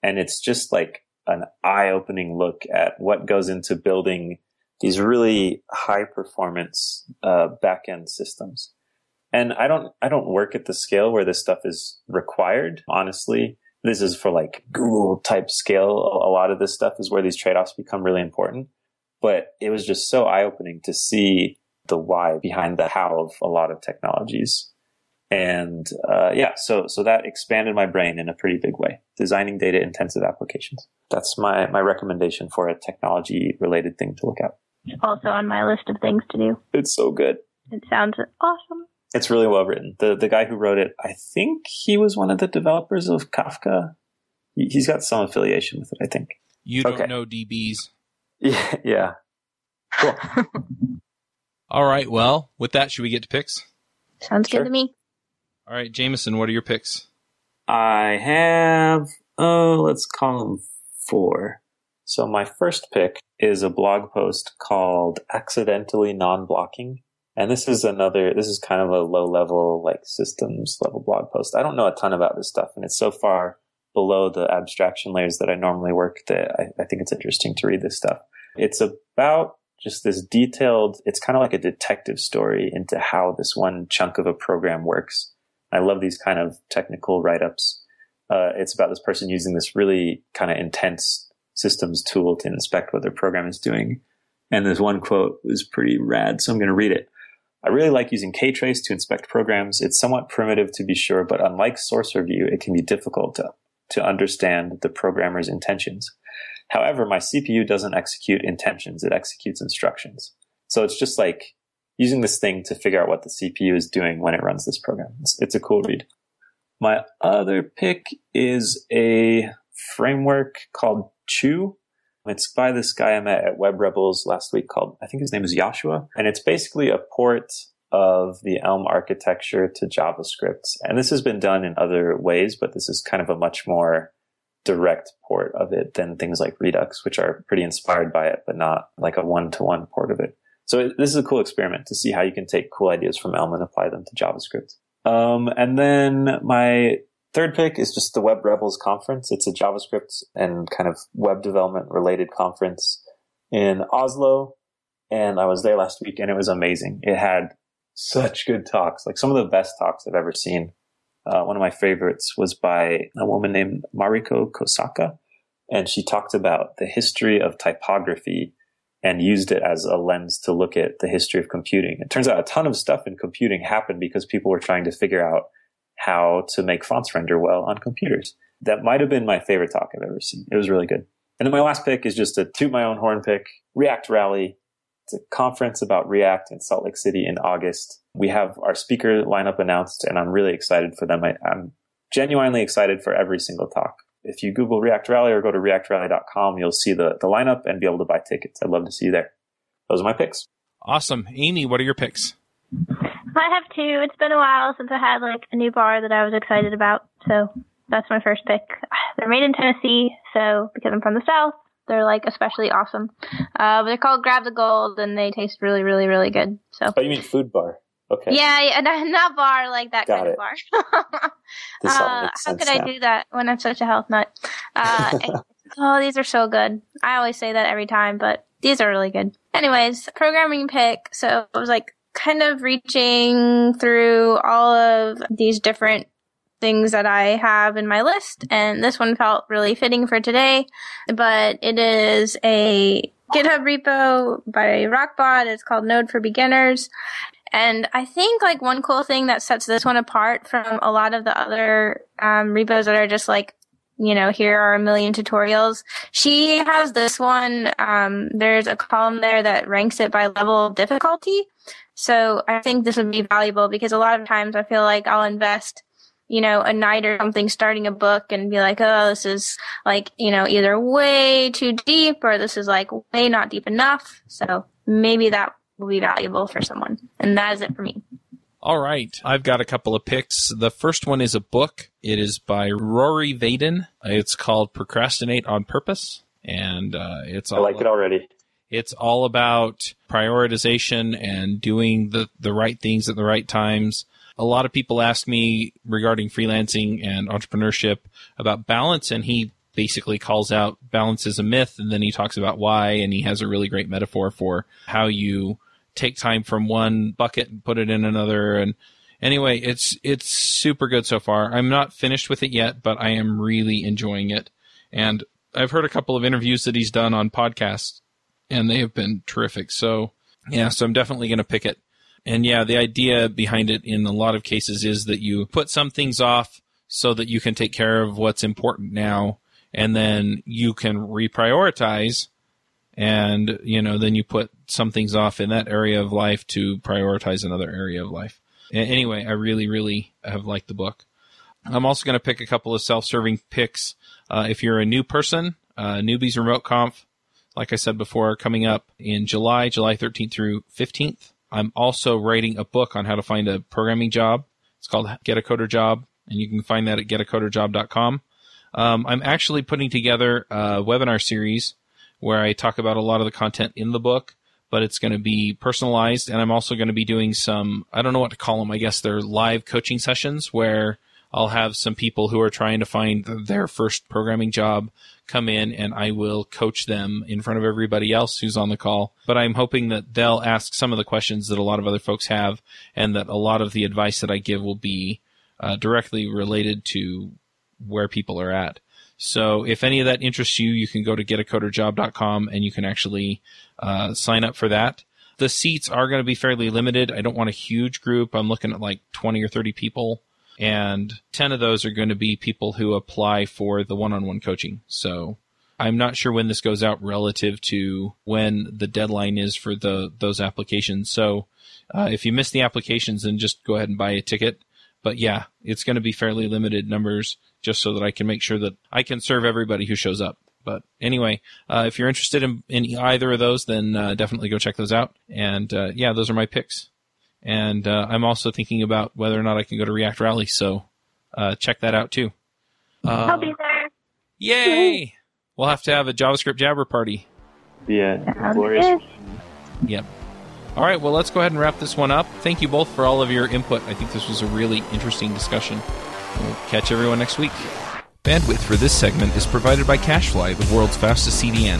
Speaker 2: And it's just like an eye-opening look at what goes into building these really high performance uh, back-end systems. And I don't, I don't work at the scale where this stuff is required. Honestly, this is for like Google type scale. A lot of this stuff is where these trade-offs become really important. But it was just so eye-opening to see the why behind the how of a lot of technologies. And uh, yeah, so so that expanded my brain in a pretty big way. Designing data intensive applications. That's my my recommendation for a technology related thing to look at.
Speaker 1: Also on my list of things to do.
Speaker 2: It's so good.
Speaker 1: It sounds awesome.
Speaker 2: It's really well written. The the guy who wrote it, I think he was one of the developers of Kafka. He- He's got some affiliation with it, I think.
Speaker 3: You don't
Speaker 2: Okay.
Speaker 3: know DBs. [LAUGHS]
Speaker 2: Yeah, yeah. Cool. [LAUGHS]
Speaker 3: All right. Well, with that, should we get to picks?
Speaker 1: Sounds
Speaker 2: Sure.
Speaker 1: good to me.
Speaker 3: All right, Jameson, what are your picks?
Speaker 2: I have, uh, let's call them four. So my first pick is a blog post called Accidentally Non-Blocking. And this is another, this is kind of a low level, like systems level blog post. I don't know a ton about this stuff and it's so far below the abstraction layers that I normally work that I, I think it's interesting to read this stuff. It's about just this detailed, it's kind of like a detective story into how this one chunk of a program works. I love these kind of technical write ups. Uh, it's about this person using this really kind of intense systems tool to inspect what their program is doing. And this one quote was pretty rad, so I'm going to read it. I really like using Ktrace to inspect programs. It's somewhat primitive to be sure, but unlike source review, it can be difficult to, to understand the programmer's intentions. However, my CPU doesn't execute intentions, it executes instructions. So it's just like using this thing to figure out what the CPU is doing when it runs this program. It's, it's a cool read. My other pick is a framework called Choo. It's by this guy I met at Web Rebels last week called, I think his name is Joshua. And it's basically a port of the Elm architecture to JavaScript. And this has been done in other ways, but this is kind of a much more direct port of it than things like Redux, which are pretty inspired by it, but not like a one to one port of it. So this is a cool experiment to see how you can take cool ideas from Elm and apply them to JavaScript. Um, and then my third pick is just the Web Rebels conference. It's a JavaScript and kind of web development related conference in Oslo. And I was there last week and it was amazing. It had such good talks, like some of the best talks I've ever seen. Uh, one of my favorites was by a woman named Mariko Kosaka. And she talked about the history of typography and used it as a lens to look at the history of computing. It turns out a ton of stuff in computing happened because people were trying to figure out how to make fonts render well on computers. That might have been my favorite talk I've ever seen. It was really good. And then my last pick is just a toot my own horn pick, React Rally. It's a conference about React in Salt Lake City in August. We have our speaker lineup announced and I'm really excited for them. I, I'm genuinely excited for every single talk. If you Google React Rally or go to reactrally.com, you'll see the, the lineup and be able to buy tickets. I'd love to see you there. Those are my picks.
Speaker 3: Awesome. Amy, what are your picks?
Speaker 1: I have two. It's been a while since I had like a new bar that I was excited about. So that's my first pick. [SIGHS] They're made in Tennessee, so because I'm from the South, they're like especially awesome. Uh, but they're called Grab the Gold, and they taste really, really, really good. So.
Speaker 2: Oh, you mean food bar? Okay.
Speaker 1: Yeah, yeah, [LAUGHS] not bar like that Got kind it. of bar. [LAUGHS] uh, how could I do that when I'm such a health nut? Uh, [LAUGHS] oh, these are so good. I always say that every time, but these are really good. Anyways, programming pick. So it was like kind of reaching through all of these different things that I have in my list, and this one felt really fitting for today. But it is a GitHub repo by Rockbot. It's called Node for Beginners. And I think like one cool thing that sets this one apart from a lot of the other um, repos that are just like, you know, here are a million tutorials. She has this one. Um, there's a column there that ranks it by level of difficulty. So I think this would be valuable because a lot of times I feel like I'll invest you know, a night or something starting a book and be like, oh, this is like, you know, either way too deep or this is like way not deep enough. So maybe that will be valuable for someone. And that is it for me.
Speaker 3: All right. I've got a couple of picks. The first one is a book. It is by Rory Vaden. It's called Procrastinate on Purpose. And uh, it's
Speaker 2: all I like it already.
Speaker 3: It's all about prioritization and doing the, the right things at the right times a lot of people ask me regarding freelancing and entrepreneurship about balance, and he basically calls out balance is a myth, and then he talks about why, and he has a really great metaphor for how you take time from one bucket and put it in another. And anyway, it's it's super good so far. I'm not finished with it yet, but I am really enjoying it. And I've heard a couple of interviews that he's done on podcasts, and they have been terrific. So yeah, so I'm definitely going to pick it. And yeah, the idea behind it in a lot of cases is that you put some things off so that you can take care of what's important now and then you can reprioritize and you know then you put some things off in that area of life to prioritize another area of life. Anyway, I really really have liked the book. I'm also going to pick a couple of self-serving picks. Uh, if you're a new person, uh, newbies remote conf, like I said before, coming up in July, July 13th through 15th. I'm also writing a book on how to find a programming job. It's called Get a Coder Job, and you can find that at getacoderjob.com. Um, I'm actually putting together a webinar series where I talk about a lot of the content in the book, but it's going to be personalized. And I'm also going to be doing some, I don't know what to call them. I guess they're live coaching sessions where I'll have some people who are trying to find their first programming job come in and I will coach them in front of everybody else who's on the call. But I'm hoping that they'll ask some of the questions that a lot of other folks have and that a lot of the advice that I give will be uh, directly related to where people are at. So if any of that interests you, you can go to getacoderjob.com and you can actually uh, sign up for that. The seats are going to be fairly limited. I don't want a huge group. I'm looking at like 20 or 30 people and 10 of those are going to be people who apply for the one-on-one coaching. So I'm not sure when this goes out relative to when the deadline is for the those applications. So uh, if you miss the applications, then just go ahead and buy a ticket. But yeah, it's going to be fairly limited numbers just so that I can make sure that I can serve everybody who shows up. But anyway, uh, if you're interested in, in, either of those, then uh, definitely go check those out. And uh, yeah, those are my picks. And uh, I'm also thinking about whether or not I can go to React Rally. So uh, check that out too.
Speaker 1: Uh, I'll be there.
Speaker 3: Yay! We'll have to have a JavaScript Jabber party.
Speaker 2: Yeah, glorious.
Speaker 3: Yep. All right, well, let's go ahead and wrap this one up. Thank you both for all of your input. I think this was a really interesting discussion. We'll catch everyone next week. Bandwidth for this segment is provided by CacheFly, the world's fastest CDN.